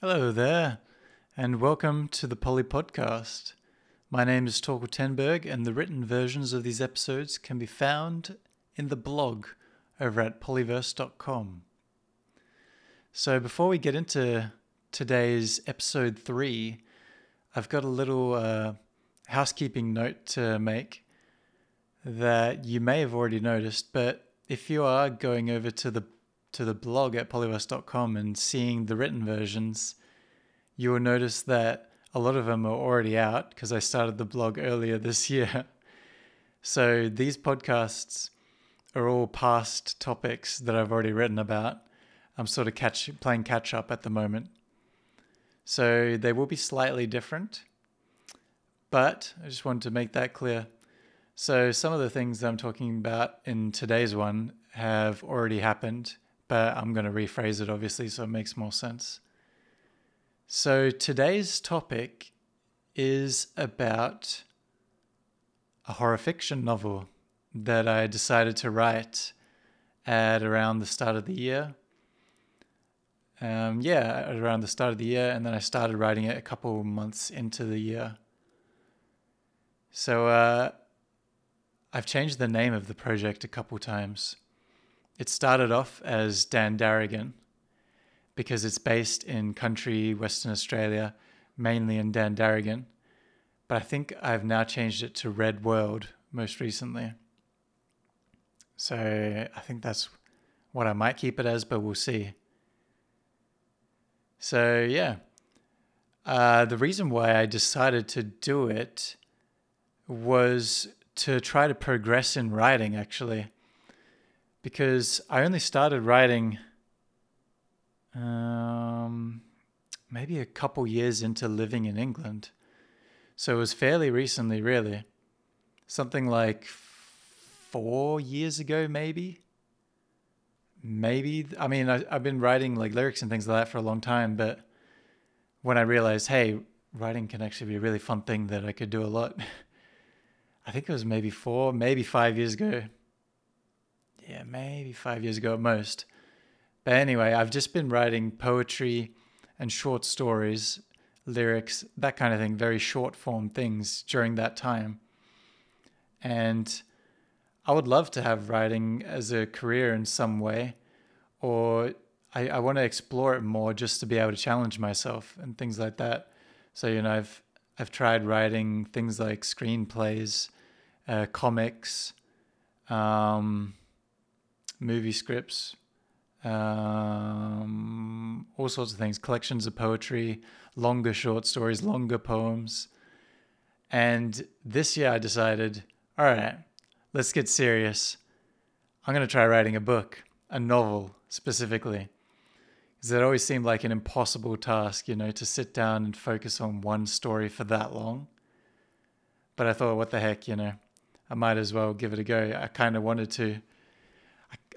Hello there, and welcome to the Polly Podcast. My name is Torkel Tenberg, and the written versions of these episodes can be found in the blog over at pollyverse.com. So, before we get into today's episode three, I've got a little uh, housekeeping note to make that you may have already noticed, but if you are going over to the to the blog at pollyverse.com and seeing the written versions, you will notice that a lot of them are already out because I started the blog earlier this year. So these podcasts are all past topics that I've already written about. I'm sort of catch, playing catch up at the moment. So they will be slightly different, but I just wanted to make that clear. So some of the things that I'm talking about in today's one have already happened, but I'm going to rephrase it obviously so it makes more sense. So today's topic is about a horror fiction novel that I decided to write at around the start of the year. Um, yeah, around the start of the year, and then I started writing it a couple months into the year. So uh, I've changed the name of the project a couple times. It started off as Dandaragan because it's based in country Western Australia, mainly in Dandaragan. But I think I've now changed it to Red World most recently. So I think that's what I might keep it as, but we'll see. So yeah, uh, the reason why I decided to do it was to try to progress in writing, actually, because I only started writing um, maybe a couple years into living in England. So it was fairly recently, really. Something like four years ago, maybe. Maybe. I mean, I, I've been writing like lyrics and things like that for a long time, but when I realized, hey, writing can actually be a really fun thing that I could do a lot. I think it was maybe four, maybe five years ago. Yeah, maybe five years ago at most. But anyway, I've just been writing poetry and short stories, lyrics, that kind of thing, very short form things during that time. And I would love to have writing as a career in some way, or I, I want to explore it more just to be able to challenge myself and things like that. So, you know, I've I've tried writing things like screenplays, uh, comics, um, movie scripts, um, all sorts of things, collections of poetry, longer short stories, longer poems. And this year I decided, all right, let's get serious. I'm going to try writing a book, a novel specifically. Because it always seemed like an impossible task, you know, to sit down and focus on one story for that long. But I thought, what the heck, you know, I might as well give it a go. I kind of wanted to.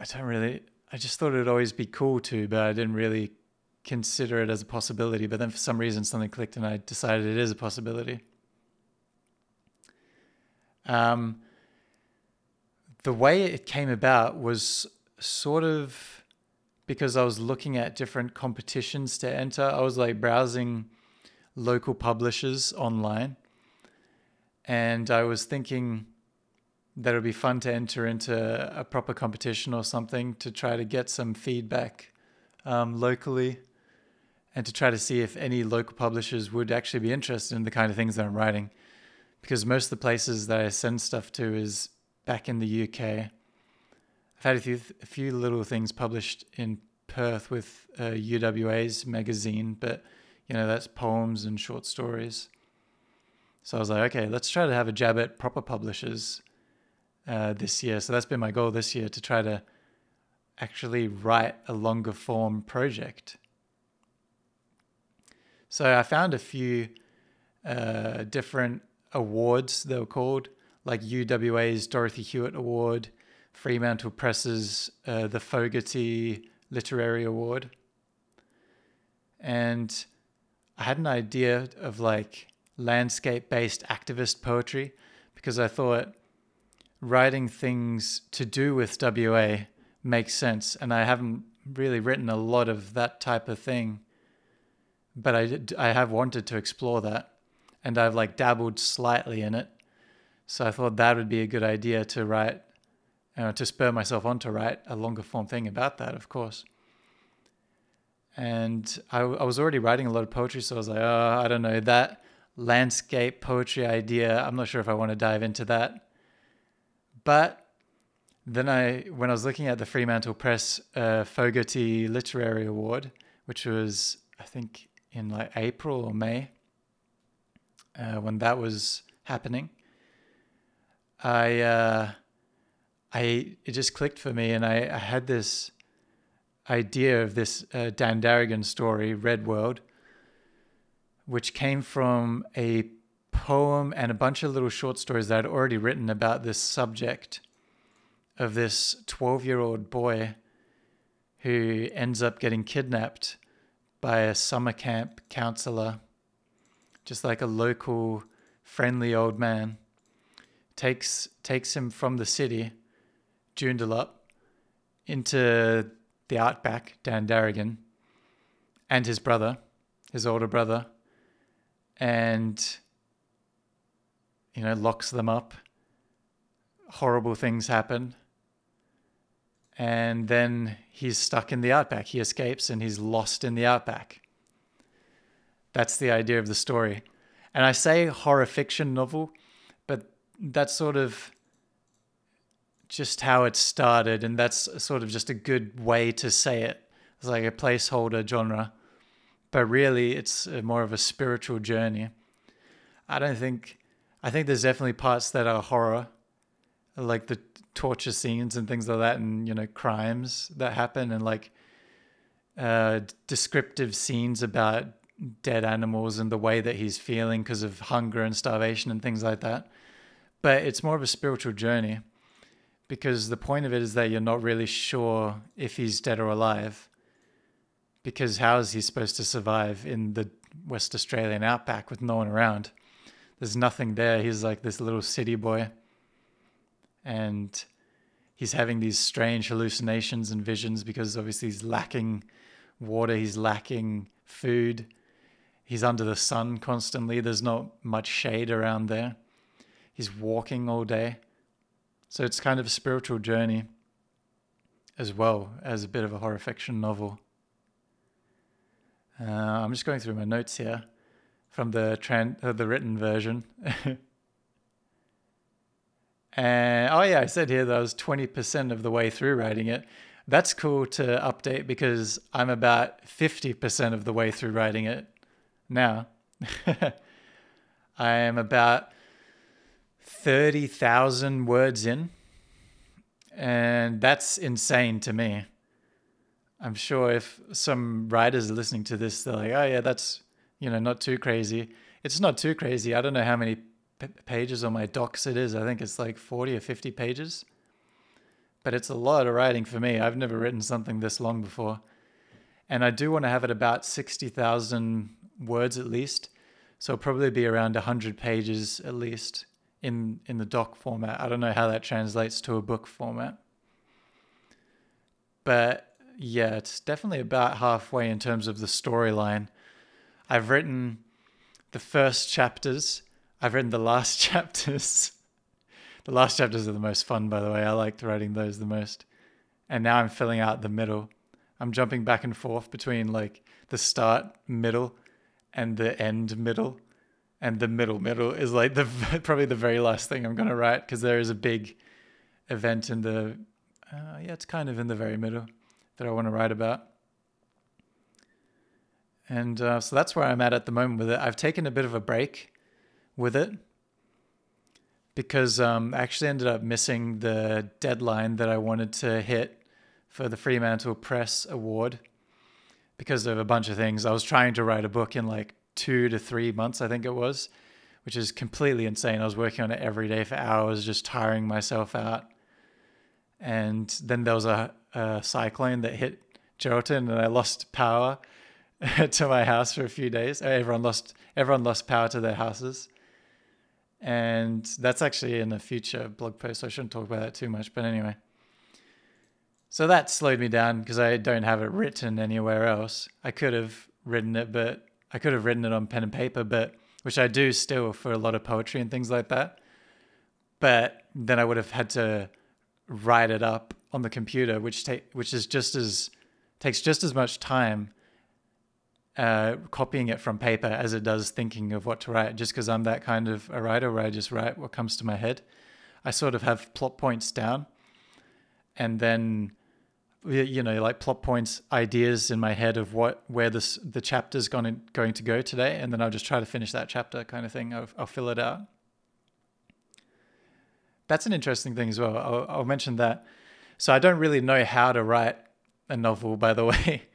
I, don't really, I just thought it'd always be cool to, but I didn't really consider it as a possibility. But then for some reason, something clicked and I decided it is a possibility. Um, the way it came about was sort of because I was looking at different competitions to enter. I was like browsing local publishers online and I was thinking, that would be fun to enter into a proper competition or something to try to get some feedback um, locally and to try to see if any local publishers would actually be interested in the kind of things that I'm writing. Because most of the places that I send stuff to is back in the UK. I've had a few, a few little things published in Perth with uh, UWA's magazine, but you know, that's poems and short stories. So I was like, okay, let's try to have a jab at proper publishers uh, this year. So that's been my goal this year to try to actually write a longer form project. So I found a few uh, different awards they were called, like UWA's Dorothy Hewett Award, Fremantle Press's uh, the Fogarty Literary Award. And I had an idea of like landscape based activist poetry because I thought writing things to do with WA makes sense. And I haven't really written a lot of that type of thing but I I have wanted to explore that, and I've like dabbled slightly in it. So I thought that would be a good idea to write, uh, to spur myself on to write a longer form thing about that, of course. And I, I was already writing a lot of poetry, so I was like, oh, I don't know that landscape poetry idea. I'm not sure if I want to dive into that. But then I, when I was looking at the Fremantle Press uh, Fogarty Literary Award, which was I think in like April or May, uh, when that was happening, I, uh, I it just clicked for me, and I, I had this idea of this uh, Dandaragan story, Red World, which came from a poem and a bunch of little short stories that I'd already written about this subject of this 12 year old boy who ends up getting kidnapped by a summer camp counselor, just like a local friendly old man, takes takes him from the city, Joondalup, into the outback, Dandaragan, and his brother, his older brother, and you know locks them up. Horrible things happen. And then he's stuck in the outback. He escapes and he's lost in the outback. That's the idea of the story. And i say horror fiction novel but that's sort of just how it started and that's sort of just a good way to say it. It's like a placeholder genre but really it's more of a spiritual journey. I don't think, I think there's definitely parts that are horror, like the torture scenes and things like that, and you know, crimes that happen, and like uh, descriptive scenes about dead animals and the way that he's feeling because of hunger and starvation and things like that. But it's more of a spiritual journey because the point of it is that you're not really sure if he's dead or alive because how is he supposed to survive in the West Australian outback with no one around? There's nothing there. He's like this little city boy. And he's having these strange hallucinations and visions because obviously he's lacking water, he's lacking food. He's under the sun constantly. There's not much shade around there. He's walking all day. So it's kind of a spiritual journey as well as a bit of a horror fiction novel. Uh, I'm just going through my notes here from the trend, uh, the written version. and oh yeah, I said here that I was 20% of the way through writing it. That's cool to update because I'm about 50% of the way through writing it now. I am about 30,000 words in. And that's insane to me. I'm sure if some writers are listening to this, they're like, oh, yeah, that's, you know, not too crazy. It's not too crazy. I don't know how many p- pages on my docs it is. I think it's like 40 or 50 pages. But it's a lot of writing for me. I've never written something this long before. And I do want to have it about 60,000 words at least. So probably be around 100 pages at least in, in the doc format. I don't know how that translates to a book format. But yeah, it's definitely about halfway in terms of the storyline. I've written the first chapters, I've written the last chapters. the last chapters are the most fun, by the way. I liked writing those the most. And now I'm filling out the middle. I'm jumping back and forth between like the start, middle, and the end, middle. And the middle, middle is like the probably the very last thing I'm going to write because there is a big event in the, uh, yeah, it's kind of in the very middle that I want to write about. And uh, so that's where I'm at at the moment with it. I've taken a bit of a break with it because um, I actually ended up missing the deadline that I wanted to hit for the Fremantle Press Award because of a bunch of things. I was trying to write a book in like two to three months, I think it was, which is completely insane. I was working on it every day for hours, just tiring myself out. And then there was a a cyclone that hit Geraldton, and I lost power to my house for a few days. Oh, everyone lost everyone lost power to their houses, and that's actually in a future blog post. I shouldn't talk about that too much, but anyway. So that slowed me down because I don't have it written anywhere else. I could have written it, but I could have written it on pen and paper, but which I do still for a lot of poetry and things like that. But then I would have had to write it up on the computer, which take which is just as takes just as much time uh, copying it from paper as it does thinking of what to write. Just because I'm that kind of a writer where I just write what comes to my head, I sort of have plot points down, and then you know like plot points ideas in my head of what where this the chapter's going going to go today. And then i'll just try to finish that chapter kind of thing. I'll, I'll fill it out. That's an interesting thing as well. I'll, I'll mention that. So i don't really know how to write a novel by the way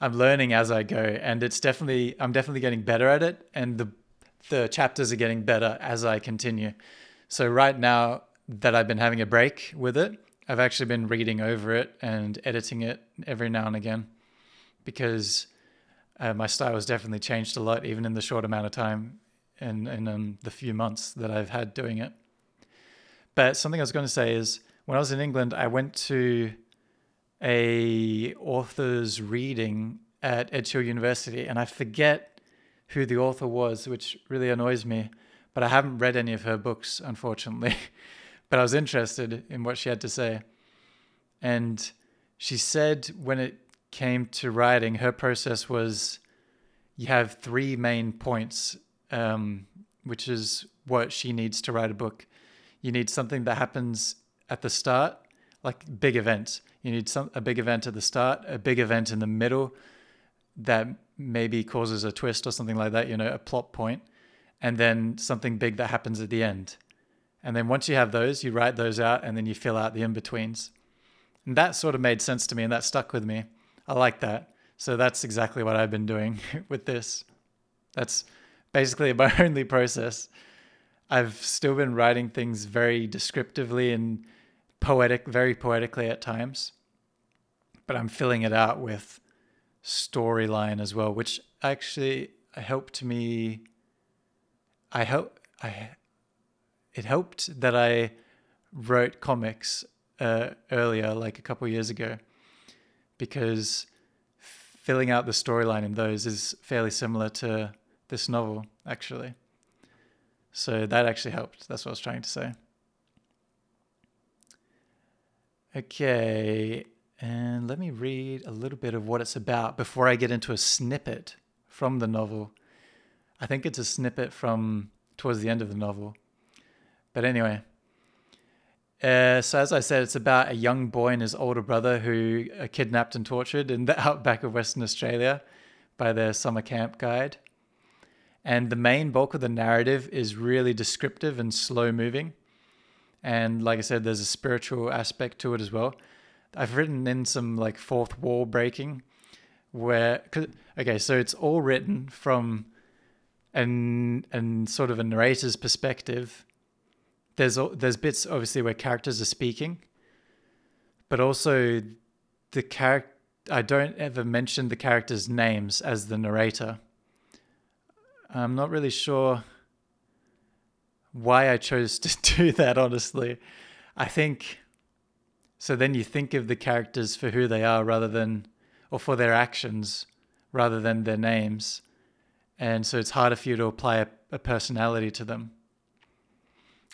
i'm learning as i go and it's definitely i'm definitely getting better at it and the the chapters are getting better as i continue so right now that i've been having a break with it I've actually been reading over it and editing it every now and again because uh, my style has definitely changed a lot, even in the short amount of time and in, um, the few months that I've had doing it. But something I was going to say is when I was in England, I went to a author's reading at Edge Hill University, and I forget who the author was, which really annoys me. But I haven't read any of her books, unfortunately. but I was interested in what she had to say. And she said when it came to writing, her process was you have three main points, um, which is what she needs to write a book. You need something that happens at the start, like big events. You need some a big event at the start, a big event in the middle that maybe causes a twist or something like that, you know, a plot point, and then something big that happens at the end. And then once you have those, you write those out and then you fill out the in betweens. And that sort of made sense to me and that stuck with me. I like that. So that's exactly what I've been doing with this. That's basically my only process. I've still been writing things very descriptively and poetic, very poetically at times, but I'm filling it out with storyline as well, which actually helped me. I hope I it helped that I wrote comics uh, earlier, like a couple years ago, because filling out the storyline in those is fairly similar to this novel, actually. So that actually helped. That's what I was trying to say. Okay, and let me read a little bit of what it's about before I get into a snippet from the novel. I think it's a snippet from towards the end of the novel. But anyway, uh, so as I said, it's about a young boy and his older brother who are kidnapped and tortured in the outback of Western Australia by their summer camp guide. And the main bulk of the narrative is really descriptive and slow moving. And like I said, there's a spiritual aspect to it as well. I've written in some like fourth wall breaking where, okay, so it's all written from and an sort of a narrator's perspective there's there's bits obviously where characters are speaking, but also the character. I don't ever mention the characters' names as the narrator. I'm not really sure why I chose to do that. Honestly, I think so. Then you think of the characters for who they are rather than, or for their actions rather than their names, and so it's harder for you to apply a, a personality to them.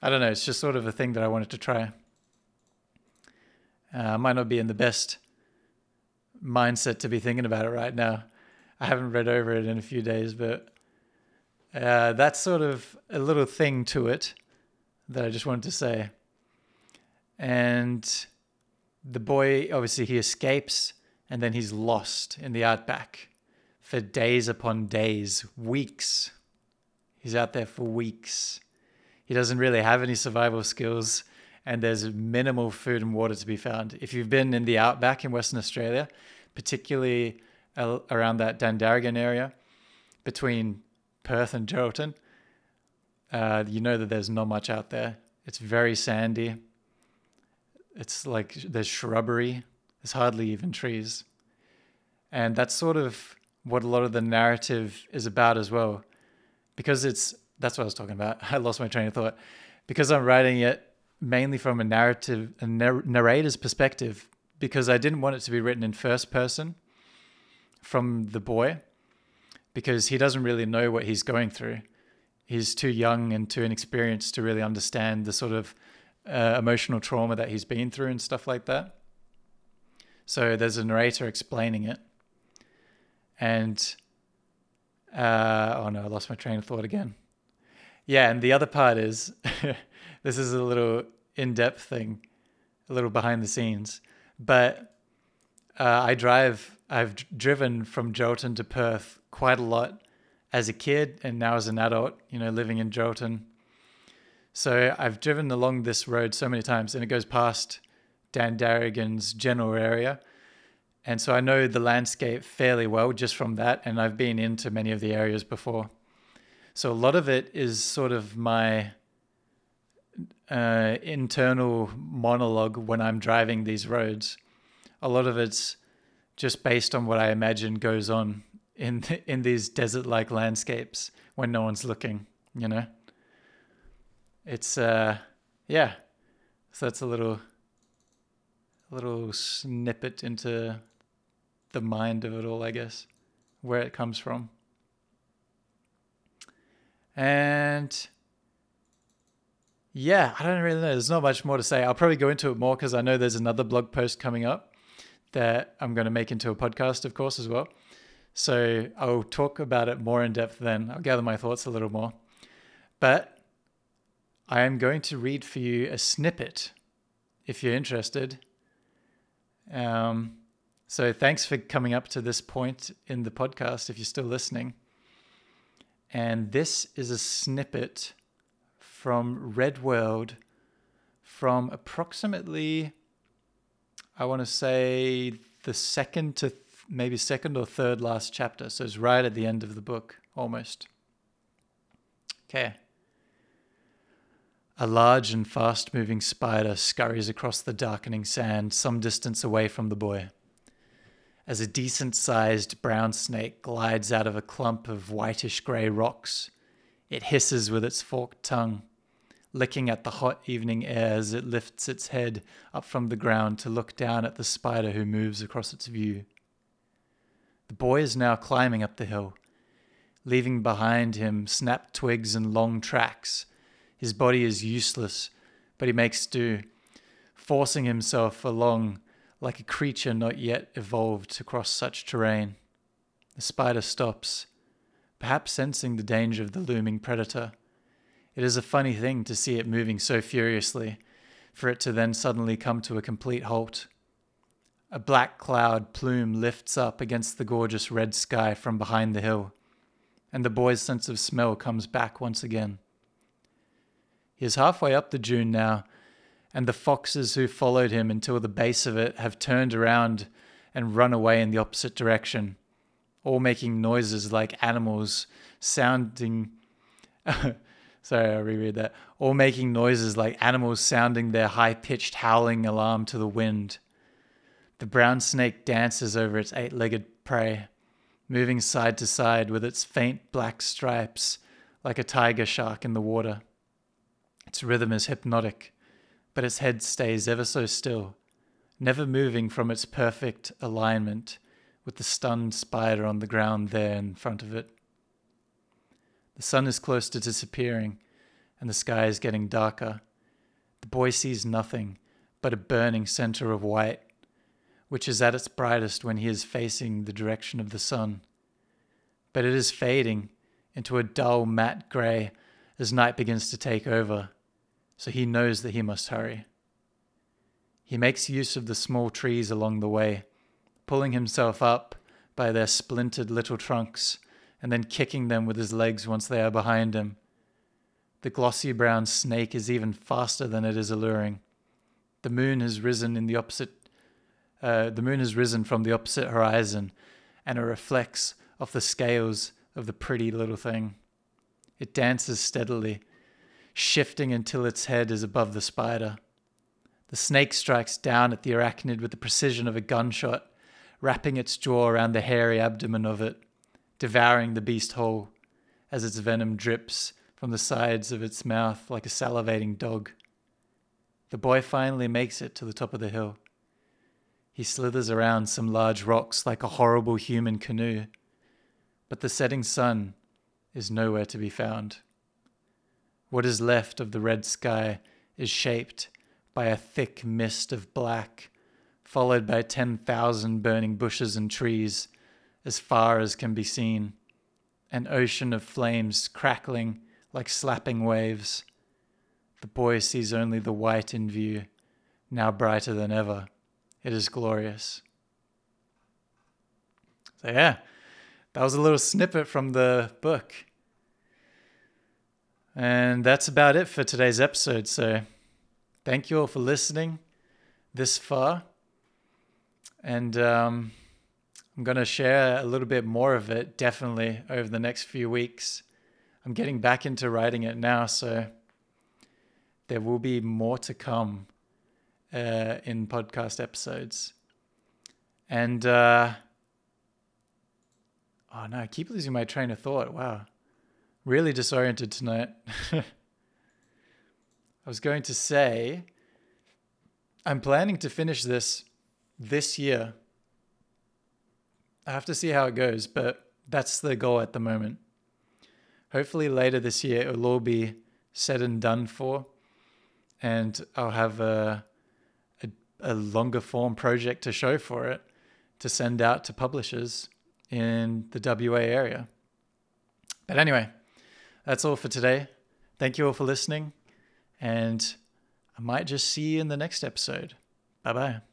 I don't know. It's just sort of a thing that I wanted to try. Uh, I might not be in the best mindset to be thinking about it right now. I haven't read over it in a few days, but uh, that's sort of a little thing to it that I just wanted to say. And the boy, obviously, he escapes and then he's lost in the outback for days upon days, weeks. He's out there for weeks he doesn't really have any survival skills, and there's minimal food and water to be found. If you've been in the outback in Western Australia, particularly around that Dandaragan area between Perth and Geraldton, uh, you know that there's not much out there. It's very sandy. It's like there's shrubbery. There's hardly even trees. And that's sort of what a lot of the narrative is about as well. Because it's that's what I was talking about. I lost my train of thought because I'm writing it mainly from a narrative, a narrator's perspective, because I didn't want it to be written in first person from the boy, because he doesn't really know what he's going through. He's too young and too inexperienced to really understand the sort of uh, emotional trauma that he's been through and stuff like that. So there's a narrator explaining it. And, uh, oh no, I lost my train of thought again. Yeah, and the other part is this is a little in depth thing, a little behind the scenes. But uh, I drive, I've driven from Geraldton to Perth quite a lot as a kid and now as an adult, you know, living in Geraldton. So I've driven along this road so many times and it goes past Dandaragan's general area. And so I know the landscape fairly well just from that. And I've been into many of the areas before. So a lot of it is sort of my uh, internal monologue when I'm driving these roads. A lot of it's just based on what I imagine goes on in in these desert-like landscapes when no one's looking. You know, it's uh, yeah. So that's a little little snippet into the mind of it all, I guess, where it comes from. And yeah, I don't really know. There's not much more to say. I'll probably go into it more because I know there's another blog post coming up that I'm going to make into a podcast, of course, as well. So I'll talk about it more in depth then. I'll gather my thoughts a little more. But I am going to read for you a snippet if you're interested. Um, so thanks for coming up to this point in the podcast if you're still listening. And this is a snippet from Red World from approximately, I want to say, the second to maybe second or third last chapter. So it's right at the end of the book, almost. Okay. A large and fast moving spider scurries across the darkening sand some distance away from the boy. As a decent sized brown snake glides out of a clump of whitish grey rocks, it hisses with its forked tongue licking at the hot evening air as it lifts its head up from the ground to look down at the spider who moves across its view. The boy is now climbing up the hill, leaving behind him snapped twigs and long tracks. His body is useless, but he makes do, forcing himself along like a creature not yet evolved to cross such terrain. The spider stops, perhaps sensing the danger of the looming predator. It is a funny thing to see it moving so furiously, for it to then suddenly come to a complete halt. A black cloud plume lifts up against the gorgeous red sky from behind the hill, and the boy's sense of smell comes back once again. He is halfway up the dune now, and the foxes who followed him until the base of it have turned around and run away in the opposite direction, all making noises like animals sounding Sorry, I'll reread that. All making noises like animals sounding their high pitched howling alarm to the wind. The brown snake dances over its eight legged prey, moving side to side with its faint black stripes like a tiger shark in the water. Its rhythm is hypnotic, but its head stays ever so still, never moving from its perfect alignment with the stunned spider on the ground there in front of it. The sun is close to disappearing, and the sky is getting darker. The boy sees nothing but a burning center of white, which is at its brightest when he is facing the direction of the sun. But it is fading into a dull matte grey as night begins to take over, so he knows that he must hurry. He makes use of the small trees along the way, pulling himself up by their splintered little trunks and then kicking them with his legs once they are behind him. The glossy brown snake is even faster than it is alluring. The moon has risen in the opposite. Uh, the moon has risen from the opposite horizon, and it reflects off the scales of the pretty little thing. It dances steadily, shifting until its head is above the spider. The snake strikes down at the arachnid with the precision of a gunshot, wrapping its jaw around the hairy abdomen of it devouring the beast whole as its venom drips from the sides of its mouth like a salivating dog. The boy finally makes it to the top of the hill. He slithers around some large rocks like a horrible human canoe. but the setting sun is nowhere to be found. What is left of the red sky is shaped by a thick mist of black, followed by 10,000 burning bushes and trees as far as can be seen, an ocean of flames crackling like slapping waves. The boy sees only the white in view, now brighter than ever. It is glorious. So, yeah, that was a little snippet from the book. And that's about it for today's episode. So, thank you all for listening this far. And um, I'm going to share a little bit more of it definitely over the next few weeks. I'm getting back into writing it now, so there will be more to come uh, in podcast episodes. And uh, oh no, I keep losing my train of thought. Wow, really disoriented tonight. I was going to say, I'm planning to finish this this year. I have to see how it goes, but that's the goal at the moment. Hopefully, later this year, it will all be said and done for, and I'll have a, a longer form project to show for it to send out to publishers in the WA area. But anyway, that's all for today. Thank you all for listening, and I might just see you in the next episode. Bye bye.